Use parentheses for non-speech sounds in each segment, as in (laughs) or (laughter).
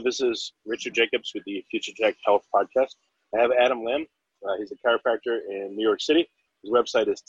Hello, this is Richard Jacobs with the Future Tech Health Podcast. I have Adam Lamb. Uh, he's a chiropractor in New York City. His website is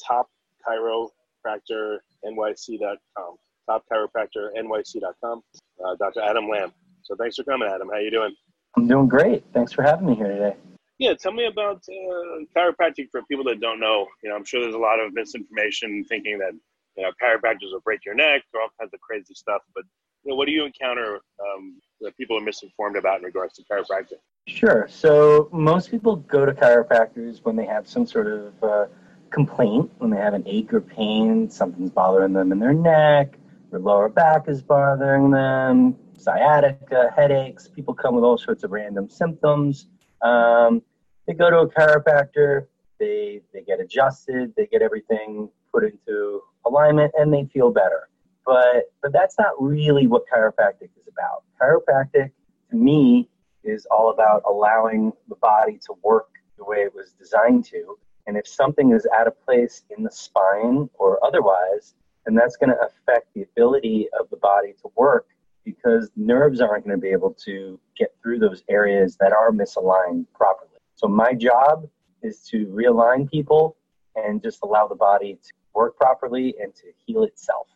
topchiropractornyc.com. Topchiropractornyc.com. Uh, Dr. Adam Lamb. So thanks for coming, Adam. How are you doing? I'm doing great. Thanks for having me here today. Yeah, tell me about uh, chiropractic for people that don't know. You know, I'm sure there's a lot of misinformation thinking that you know chiropractors will break your neck or all kinds of crazy stuff. But you know, what do you encounter um, that people are misinformed about in regards to chiropractic? Sure. So most people go to chiropractors when they have some sort of uh, complaint, when they have an ache or pain, something's bothering them in their neck, their lower back is bothering them, sciatica, headaches. People come with all sorts of random symptoms. Um, they go to a chiropractor, they, they get adjusted, they get everything put into alignment, and they feel better but but that's not really what chiropractic is about. Chiropractic to me is all about allowing the body to work the way it was designed to. And if something is out of place in the spine or otherwise, then that's going to affect the ability of the body to work because nerves aren't going to be able to get through those areas that are misaligned properly. So my job is to realign people and just allow the body to work properly and to heal itself.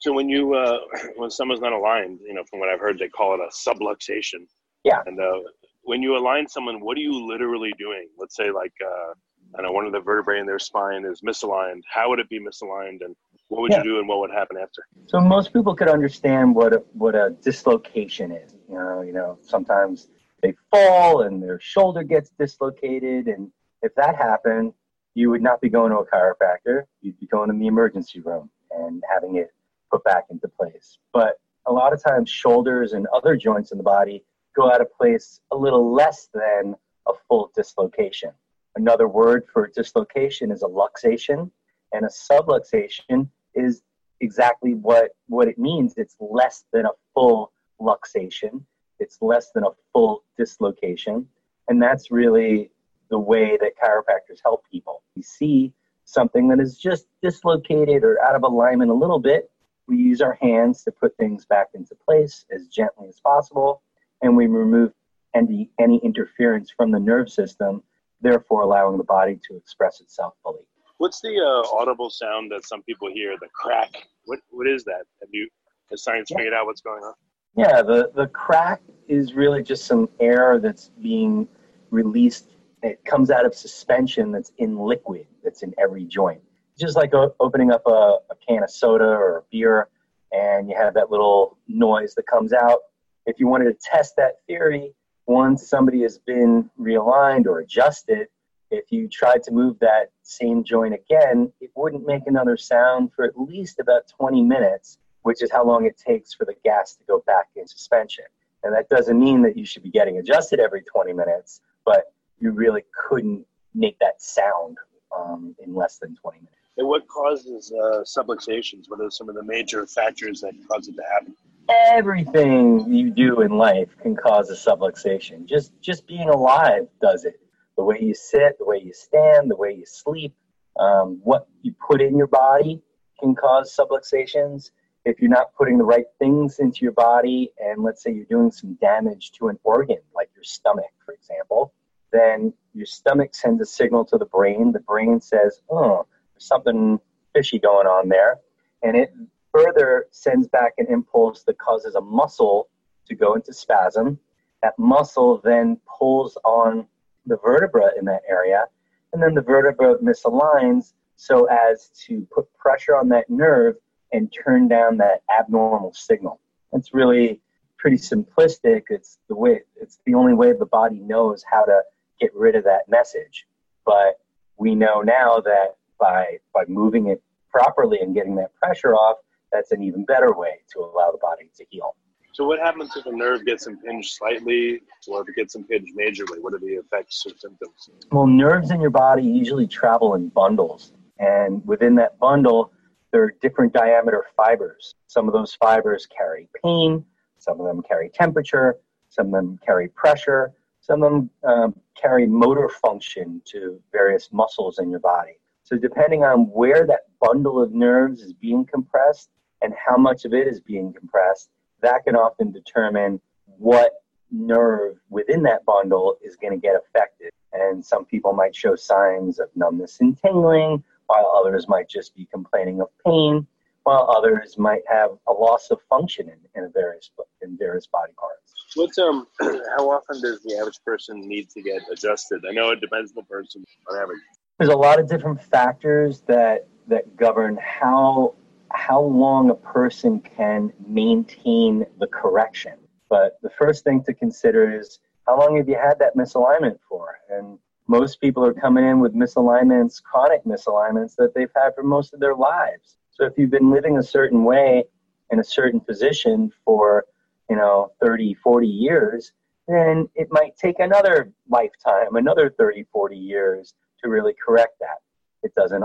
So when you uh, (clears throat) when someone's not aligned, you know, from what I've heard, they call it a subluxation. Yeah. And uh, when you align someone, what are you literally doing? Let's say like uh, I know one of the vertebrae in their spine is misaligned. How would it be misaligned, and what would yeah. you do, and what would happen after? So most people could understand what a, what a dislocation is. You know, you know, sometimes they fall and their shoulder gets dislocated, and if that happened, you would not be going to a chiropractor. You'd be going to the emergency room and having it put back into place. But a lot of times, shoulders and other joints in the body go out of place a little less than a full dislocation. Another word for dislocation is a luxation, and a subluxation is exactly what, what it means. It's less than a full luxation, it's less than a full dislocation. And that's really the way that chiropractors help people. We see something that is just dislocated or out of alignment a little bit, we use our hands to put things back into place as gently as possible, and we remove any, any interference from the nerve system, therefore allowing the body to express itself fully. What's the uh, audible sound that some people hear, the crack? What, what is that? Have you, has science yeah. figured out what's going on? Yeah, the, the crack is really just some air that's being released. It comes out of suspension that's in liquid, that's in every joint just like opening up a, a can of soda or a beer and you have that little noise that comes out. If you wanted to test that theory, once somebody has been realigned or adjusted, if you tried to move that same joint again, it wouldn't make another sound for at least about 20 minutes, which is how long it takes for the gas to go back in suspension. And that doesn't mean that you should be getting adjusted every 20 minutes, but you really couldn't make that sound um, in less than 20 minutes. And what causes uh, subluxations? What are some of the major factors that cause it to happen? Everything you do in life can cause a subluxation. Just just being alive does it. The way you sit, the way you stand, the way you sleep, um, what you put in your body can cause subluxations. If you're not putting the right things into your body, and let's say you're doing some damage to an organ, like your stomach, for example, then your stomach sends a signal to the brain. The brain says, "Oh, something fishy going on there. And it further sends back an impulse that causes a muscle to go into spasm. That muscle then pulls on the vertebra in that area, and then the vertebra misaligns so as to put pressure on that nerve and turn down that abnormal signal. It's really pretty simplistic. It's the way it's the only way the body knows how to get rid of that message. But we know now that by by moving it properly and getting that pressure off, that's an even better way to allow the body to heal. So what happens if a nerve gets impinged slightly or if it gets impinged majorly? What are the effects or symptoms? Well, nerves in your body usually travel in bundles. And within that bundle, there are different diameter fibers. Some of those fibers carry pain, some of them carry temperature, some of them carry pressure, some of them um, carry motor function to various muscles in your body. So, depending on where that bundle of nerves is being compressed and how much of it is being compressed, that can often determine what nerve within that bundle is going to get affected. And some people might show signs of numbness and tingling, while others might just be complaining of pain, while others might have a loss of function in, in various in various body parts. What's um (clears throat) how often does the average person need to get adjusted? I know it depends on the person on average. There's a lot of different factors that that govern how how long a person can maintain the correction. But the first thing to consider is how long have you had that misalignment for? And most people are coming in with misalignments, chronic misalignments that they've had for most of their lives. So if you've been living a certain way in a certain position for, you know, 30, 40 years, then it might take another lifetime, another 30, 40 years to really correct that. It doesn't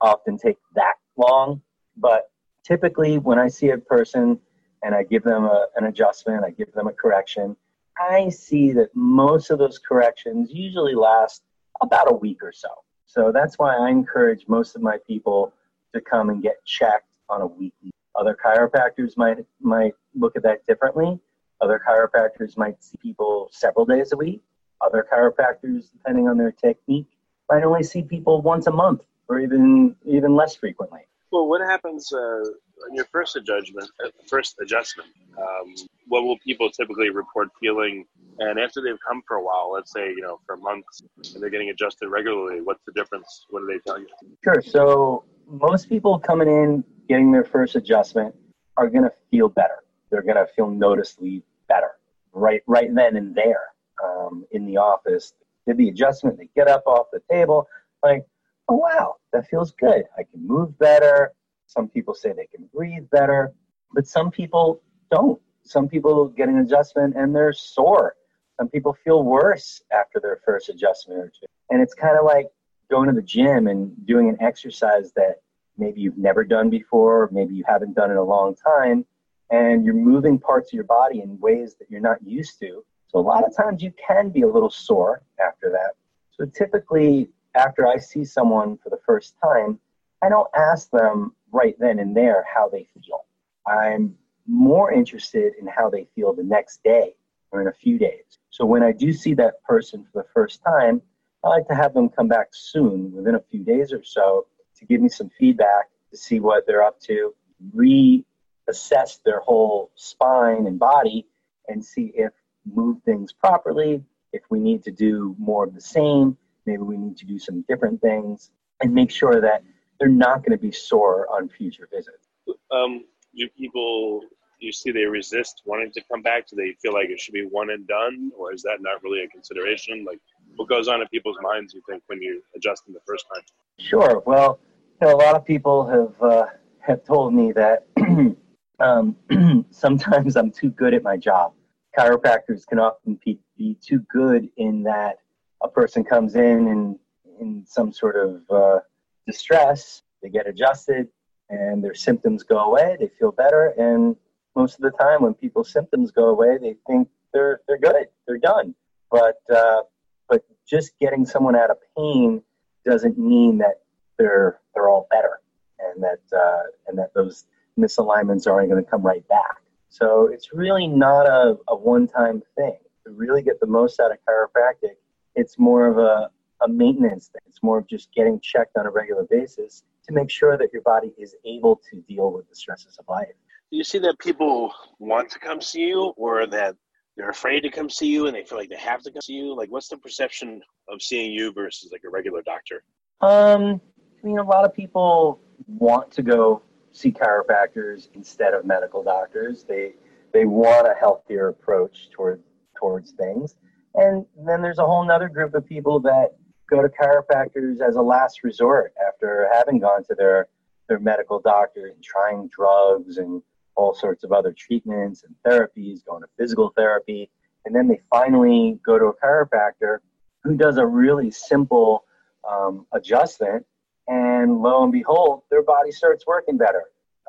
often take that long, but typically when I see a person and I give them a, an adjustment, I give them a correction, I see that most of those corrections usually last about a week or so. So that's why I encourage most of my people to come and get checked on a weekly. Other chiropractors might might look at that differently. Other chiropractors might see people several days a week. Other chiropractors, depending on their technique, might only see people once a month or even even less frequently. Well, what happens uh, on your first adjustment? Uh, first adjustment. Um, what will people typically report feeling? And after they've come for a while, let's say you know for months, and they're getting adjusted regularly, what's the difference? What do they tell you? Sure. So most people coming in getting their first adjustment are going to feel better. They're going to feel noticeably better right right then and there um, in the office. Did the adjustment? They get up off the table like oh, wow, that feels good. I can move better. Some people say they can breathe better, but some people don't. Some people get an adjustment and they're sore. Some people feel worse after their first adjustment or two. And it's kind of like going to the gym and doing an exercise that maybe you've never done before, maybe you haven't done in a long time, and you're moving parts of your body in ways that you're not used to. So a lot of times you can be a little sore after that. So typically, after I see someone for the first time, I don't ask them right then and there how they feel. I'm more interested in how they feel the next day or in a few days. So when I do see that person for the first time, I like to have them come back soon, within a few days or so, to give me some feedback to see what they're up to, reassess their whole spine and body, and see if move things properly, if we need to do more of the same, maybe we need to do some different things and make sure that they're not going to be sore on future visits. Um, do people you see they resist wanting to come back? Do they feel like it should be one and done, or is that not really a consideration? Like, what goes on in people's minds? You think when you adjust them the first time? Sure. Well, you know, a lot of people have uh, have told me that (clears throat) um, (clears throat) sometimes I'm too good at my job. Chiropractors can often be, too good in that a person comes in and in some sort of uh, distress, they get adjusted and their symptoms go away, they feel better, and most of the time when people's symptoms go away, they think they're they're good, they're done. But uh, but just getting someone out of pain doesn't mean that they're they're all better, and that uh, and that those misalignments aren't going to come right back. So it's really not a, a one-time thing. To really get the most out of chiropractic, it's more of a, a maintenance thing. It's more of just getting checked on a regular basis to make sure that your body is able to deal with the stresses of life. Do you see that people want to come see you or that they're afraid to come see you and they feel like they have to come see you? Like, what's the perception of seeing you versus like a regular doctor? Um, I mean, a lot of people want to go see chiropractors instead of medical doctors. They they want a healthier approach toward towards things. And then there's a whole other group of people that go to chiropractors as a last resort after having gone to their their medical doctor and trying drugs and all sorts of other treatments and therapies, going to physical therapy, and then they finally go to a chiropractor who does a really simple um, adjustment, and lo and behold, their body starts working better.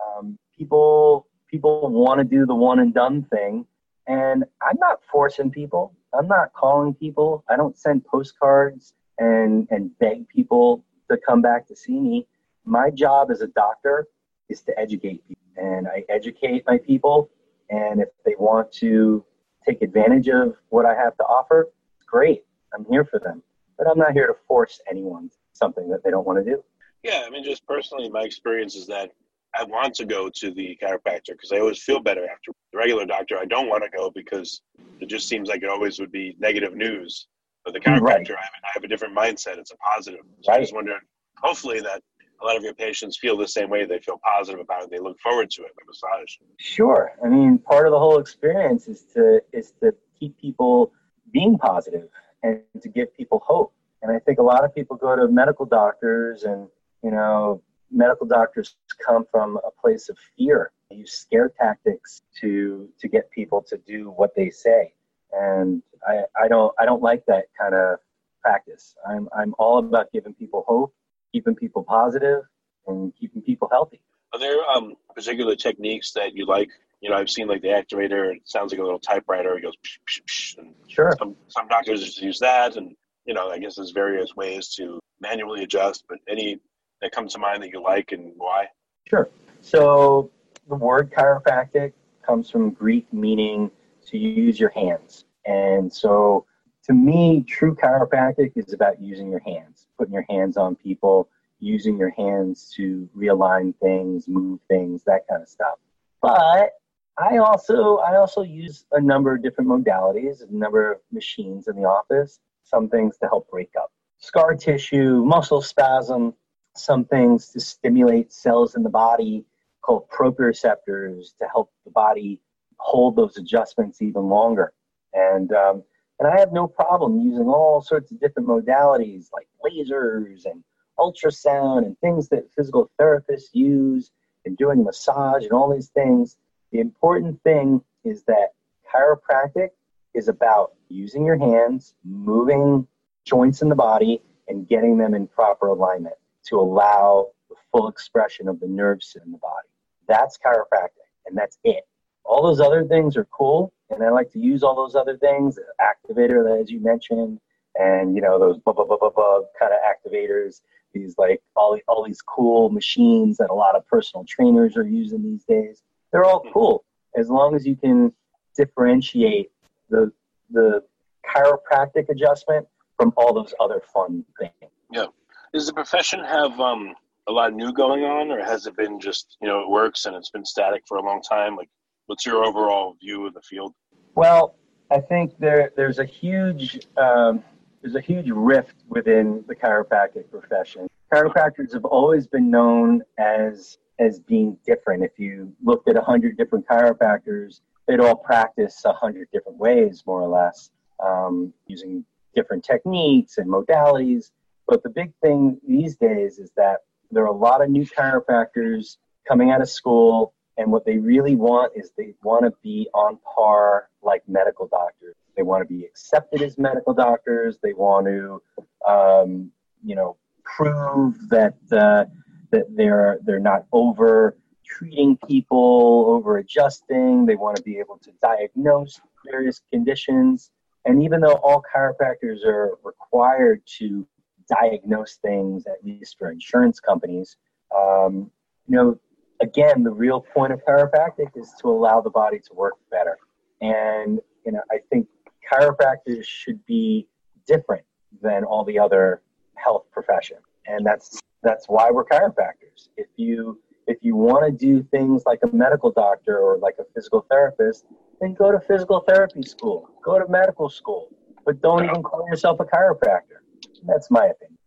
Um, people people want to do the one and done thing, and I'm not forcing people. I'm not calling people. I don't send postcards and and beg people to come back to see me. My job as a doctor is to educate people, and I educate my people. And if they want to take advantage of what I have to offer, great. I'm here for them, but I'm not here to force anyone something that they don't want to do. Yeah, I mean, just personally, my experience is that I want to go to the chiropractor because I always feel better after the regular doctor. I don't want to go because it just seems like it always would be negative news. But the chiropractor, right. I, have, I, have, a different mindset. It's a positive. So right. I just wondering, hopefully, that a lot of your patients feel the same way. They feel positive about it. They look forward to it, the massage. Sure. I mean, part of the whole experience is to is to keep people being positive and to give people hope. And I think a lot of people go to medical doctors and you know medical doctors come from a place of fear. They use scare tactics to to get people to do what they say, and I, I don't I don't like that kind of practice. I'm I'm all about giving people hope, keeping people positive, and keeping people healthy. Are there um, particular techniques that you like? You know, I've seen like the activator. It sounds like a little typewriter. It goes. Psh, psh, psh, and sure. Some, some doctors just use that, and you know, I guess there's various ways to manually adjust. But any that come to mind that you like and why? Sure. So the word chiropractic comes from Greek meaning to use your hands. And so to me, true chiropractic is about using your hands, putting your hands on people, using your hands to realign things, move things, that kind of stuff. But I also I also use a number of different modalities, a number of machines in the office, some things to help break up scar tissue, muscle spasm, some things to stimulate cells in the body called proprioceptors to help the body hold those adjustments even longer. And um, and I have no problem using all sorts of different modalities like lasers and ultrasound and things that physical therapists use and doing massage and all these things. The important thing is that chiropractic is about using your hands, moving joints in the body, and getting them in proper alignment to allow the full expression of the nerves in the body. That's chiropractic, and that's it. All those other things are cool, and I like to use all those other things, activator, as you mentioned, and you know those blah blah blah blah blah kind of activators. These like all all these cool machines that a lot of personal trainers are using these days. They're all mm-hmm. cool as long as you can differentiate the the chiropractic adjustment from all those other fun things. Yeah. Does the profession have um, a lot new going on, or has it been just you know it works and it's been static for a long time? Like, what's your overall view of the field? Well, I think there there's a huge um, there's a huge rift within the chiropractic profession. Chiropractors have always been known as as being different. If you looked at a hundred different chiropractors, they'd all practice a hundred different ways, more or less, um, using different techniques and modalities. But the big thing these days is that there are a lot of new chiropractors coming out of school, and what they really want is they want to be on par like medical doctors. They want to be accepted as medical doctors. They want to, um, you know, prove that uh, that they're they're not over treating people, over adjusting. They want to be able to diagnose various conditions. And even though all chiropractors are required to diagnose things, at least for insurance companies. Um, you know, again, the real point of chiropractic is to allow the body to work better. And, you know, I think chiropractors should be different than all the other health profession. And that's, that's why we're chiropractors. If you, if you want to do things like a medical doctor or like a physical therapist, then go to physical therapy school, go to medical school, but don't even call yourself a chiropractor. That's my opinion.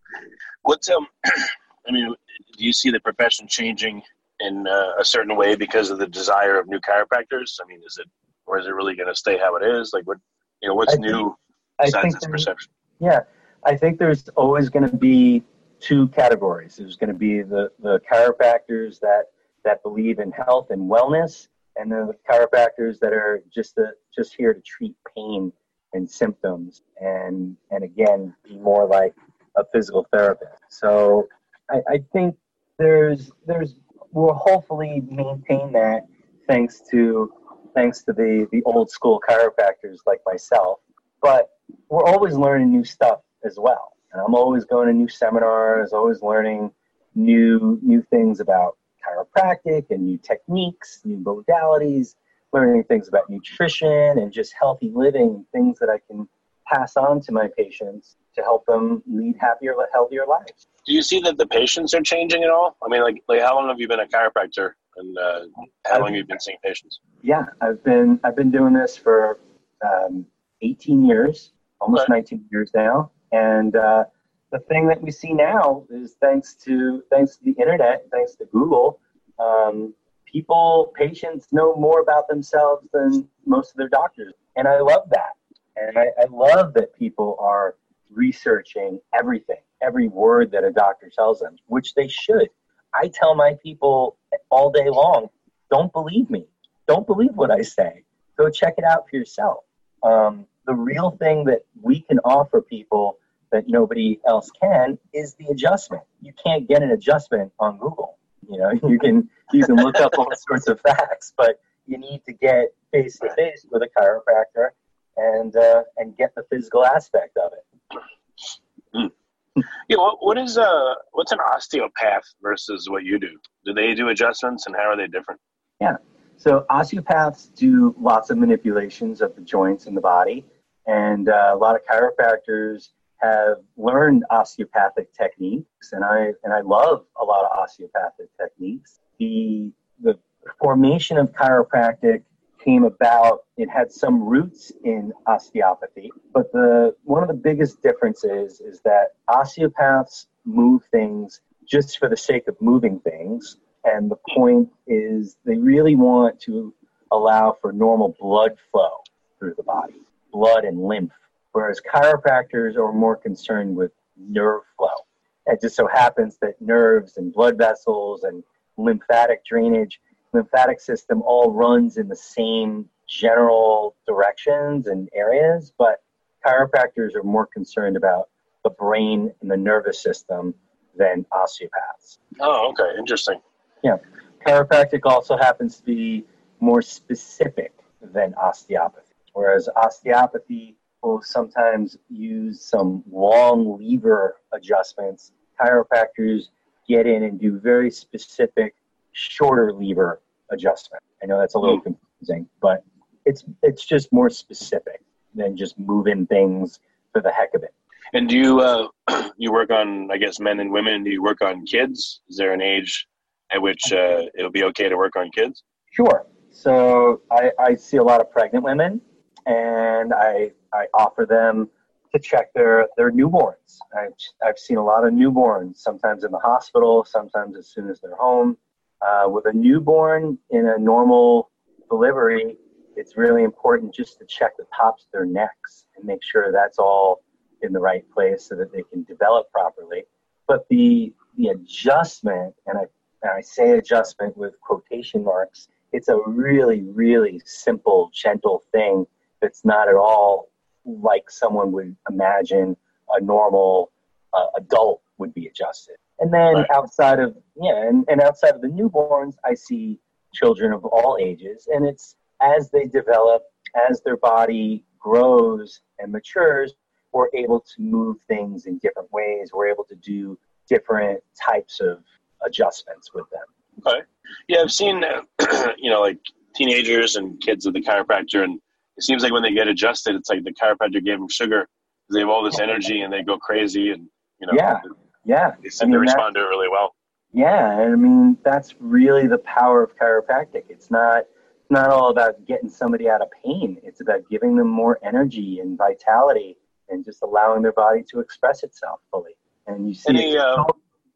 What's um? (clears throat) I mean, do you see the profession changing in uh, a certain way because of the desire of new chiropractors? I mean, is it or is it really going to stay how it is? Like, what you know, what's I think- new I think perception? Yeah, I think there's always going to be two categories. There's going to be the, the chiropractors that that believe in health and wellness, and then the chiropractors that are just the, just here to treat pain and symptoms, and and again be more like a physical therapist. So I, I think there's there's we'll hopefully maintain that thanks to thanks to the the old school chiropractors like myself, but we're always learning new stuff as well. And I'm always going to new seminars, always learning new new things about chiropractic and new techniques, new modalities, learning things about nutrition and just healthy living, things that I can pass on to my patients to help them lead happier, healthier lives. Do you see that the patients are changing at all? I mean, like, like how long have you been a chiropractor, and uh, how long have you been seeing patients? Yeah, I've been I've been doing this for um, 18 years, almost Okay. 19 years now, and uh, the thing that we see now is thanks to thanks to the internet, thanks to Google, um, people patients know more about themselves than most of their doctors, and I love that, and I, I love that people are researching everything, every word that a doctor tells them, which they should. I tell my people all day long, don't believe me don't believe what I say. Go check it out for yourself. Um, the real thing that we can offer people that nobody else can is the adjustment. You can't get an adjustment on Google. You know, (laughs) you can you can look up all sorts of facts, but you need to get face to face with a chiropractor and uh, and get the physical aspect of it. (laughs) Yeah, what, what is uh, what's an osteopath versus what you do? Do they do adjustments, and how are they different? Yeah. So osteopaths do lots of manipulations of the joints in the body, and uh, a lot of chiropractors have learned osteopathic techniques, and I and I love a lot of osteopathic techniques. The the formation of chiropractic came about. It had some roots in osteopathy, but the one of the biggest differences is that osteopaths move things just for the sake of moving things, and the point is they really want to allow for normal blood flow through the body, blood and lymph, whereas chiropractors are more concerned with nerve flow. It just so happens that nerves and blood vessels and lymphatic drainage, lymphatic system all runs in the same general directions and areas, but chiropractors are more concerned about the brain and the nervous system than osteopaths. Oh, okay, interesting. Yeah. Chiropractic also happens to be more specific than osteopathy, whereas osteopathy will sometimes use some long lever adjustments. Chiropractors get in and do very specific, shorter lever adjustment. I know that's a little confusing, but it's it's just more specific than just moving things for the heck of it. And do you uh, (clears throat) you work on I guess men and women? Do you work on kids? Is there an age at which uh, it'll be okay to work on kids? Sure. So I, I see a lot of pregnant women, and I I offer them to check their their newborns. I've I've seen a lot of newborns, sometimes in the hospital, sometimes as soon as they're home. Uh, with a newborn in a normal delivery, it's really important just to check the tops of their necks and make sure that's all in the right place so that they can develop properly. But the the adjustment, and I and I say adjustment with quotation marks, it's a really, really simple, gentle thing that's not at all like someone would imagine a normal uh, adult would be adjusted. And then Right. outside of yeah, and, and outside of the newborns, I see children of all ages, and it's as they develop, as their body grows and matures, we're able to move things in different ways. We're able to do different types of adjustments with them. Okay. Yeah, I've seen uh, (clears throat) you know like teenagers and kids with the chiropractor, and it seems like when they get adjusted, it's like the chiropractor gave them sugar. They have all this energy and they go crazy, and you know Yeah. Yeah, they I seem mean, to respond to it really well. Yeah, I mean that's really the power of chiropractic. It's not it's not all about getting somebody out of pain. It's about giving them more energy and vitality and just allowing their body to express itself fully. And you see, Any, it, uh,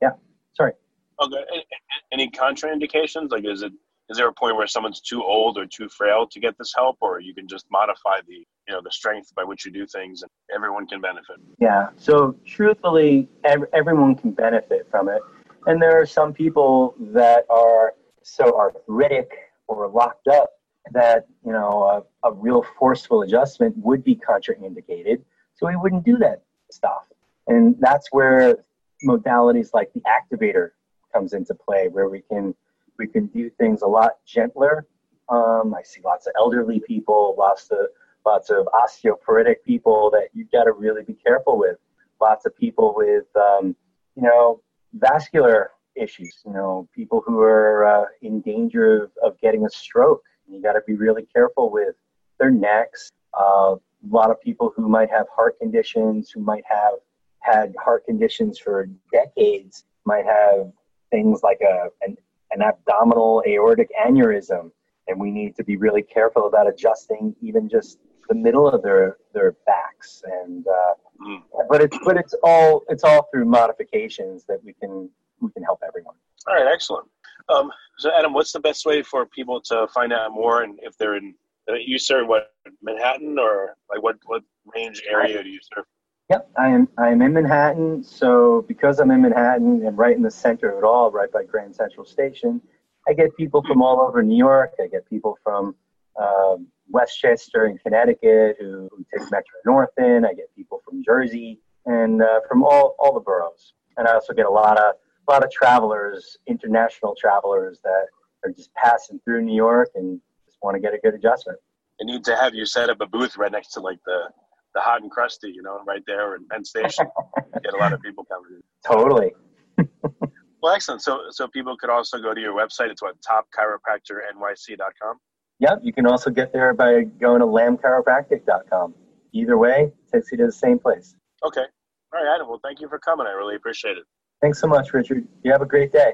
yeah, sorry. Okay. Any contraindications? Like, is it is there a point where someone's too old or too frail to get this help, or you can just modify the you know the strength by which you do things, and everyone can benefit? Yeah. So truthfully, ev- everyone can benefit from it. And there are some people that are so arthritic or locked up that, you know, a, a real forceful adjustment would be contraindicated. So we wouldn't do that stuff. And that's where modalities like the activator comes into play, where we can we can do things a lot gentler. Um, I see lots of elderly people, lots of lots of osteoporotic people that you've got to really be careful with. Lots of people with, um, you know, vascular issues. You know, people who are uh, in danger of, of getting a stroke. You got to be really careful with their necks. Uh, a lot of people who might have heart conditions, who might have had heart conditions for decades, might have things like a an, an abdominal aortic aneurysm, and we need to be really careful about adjusting even just the middle of their their backs and uh, Mm. but it's but it's all it's all through modifications that we can we can help everyone All right, excellent. Um, so, Adam, what's the best way for people to find out more? And if they're in, uh, you serve what Manhattan or like what what range area do you serve? Yep i am i am in manhattan. So because i'm in manhattan and right in the center of it all right by grand central station i get people from all over new york. I get people from um, westchester and connecticut who, who take metro north in. I get people from jersey and uh, from all, all the boroughs. And i also get a lot of a lot of travelers international travelers that are just passing through new york and just want to get a good adjustment. I need to have you set up a booth right next to like the the hot and crusty, you know, right there in Penn Station. (laughs) Get a lot of people coming. totally (laughs) Well, excellent. So, so people could also go to your website. It's what topchiropractornyc.com. Yep, you can also get there by going to lambchiropractic.com. Either way, takes you to the same place. Okay. All right, Adam. Well, thank you for coming. I really appreciate it. Thanks so much, Richard. You have a great day.